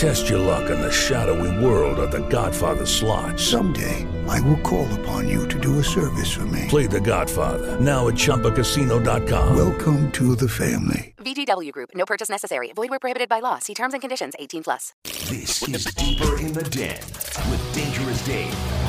Test your luck in the shadowy world of The Godfather slot. Someday, I will call upon you to do a service for me. Play The Godfather now at ChumbaCasino.com. Welcome to the family. VGW Group. No purchase necessary. Void where prohibited by law. See terms and conditions. 18 plus. This is Deeper in the Den with Dangerous Dave.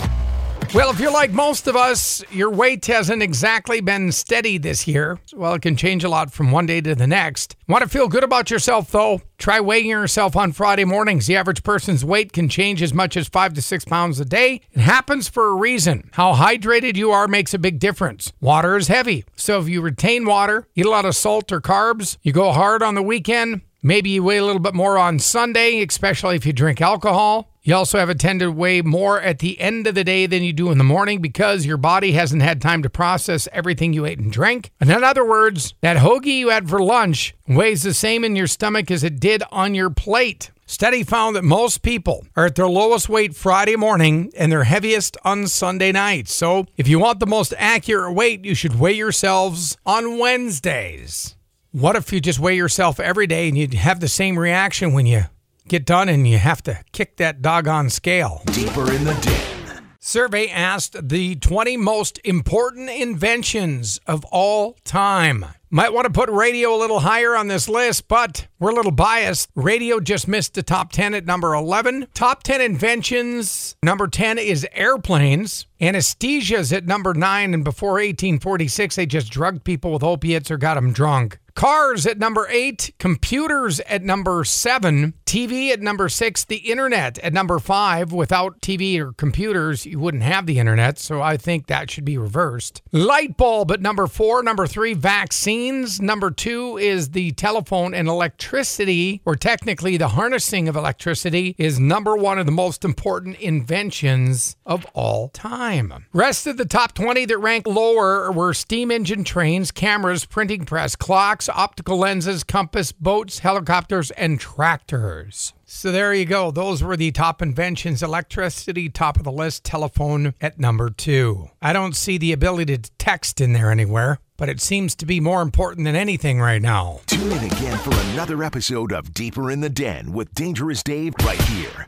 Well, if you're like most of us, your weight hasn't exactly been steady this year. Well, it can change a lot from one day to the next. Want to feel good about yourself, though? Try weighing yourself on Friday mornings. The average person's weight can change as much as five to six pounds a day. It happens for a reason. How hydrated you are makes a big difference. Water is heavy. So if you retain water, eat a lot of salt or carbs, you go hard on the weekend, Maybe you weigh a little bit more on Sunday, especially if you drink alcohol. You also have a tendency to weigh more at the end of the day than you do in the morning because your body hasn't had time to process everything you ate and drank. And in other words, that hoagie you had for lunch weighs the same in your stomach as it did on your plate. Study found that most people are at their lowest weight Friday morning and their heaviest on Sunday night. So, if you want the most accurate weight, you should weigh yourselves on Wednesdays. What if you just weigh yourself every day and you have the same reaction when you get done and you have to kick that doggone scale? Deeper in the Den. Survey asked the 20 most important inventions of all time. Might want to put radio a little higher on this list, but we're a little biased. Radio just missed the top 10 at number 11. Top 10 inventions, number 10 is airplanes. Anesthesia's at number 9, and before 1846, they just drugged people with opiates or got them drunk. Cars at number eight, computers at number seven, TV at number six, the internet at number five. Without TV or computers, you wouldn't have the internet, so I think that should be reversed. Light bulb at number four, number three, vaccines. Number two is the telephone and electricity, or technically the harnessing of electricity, is number one of the most important inventions of all time. Rest of the top 20 that rank lower were steam engine trains, cameras, printing press, clocks optical lenses, compass, boats, helicopters, and tractors. So there you go. Those were the top inventions. Electricity, top of the list. Telephone at number two. I don't see the ability to text in there anywhere, but it seems to be more important than anything right now. Tune in again for another episode of Deeper in the Den with Dangerous Dave right here.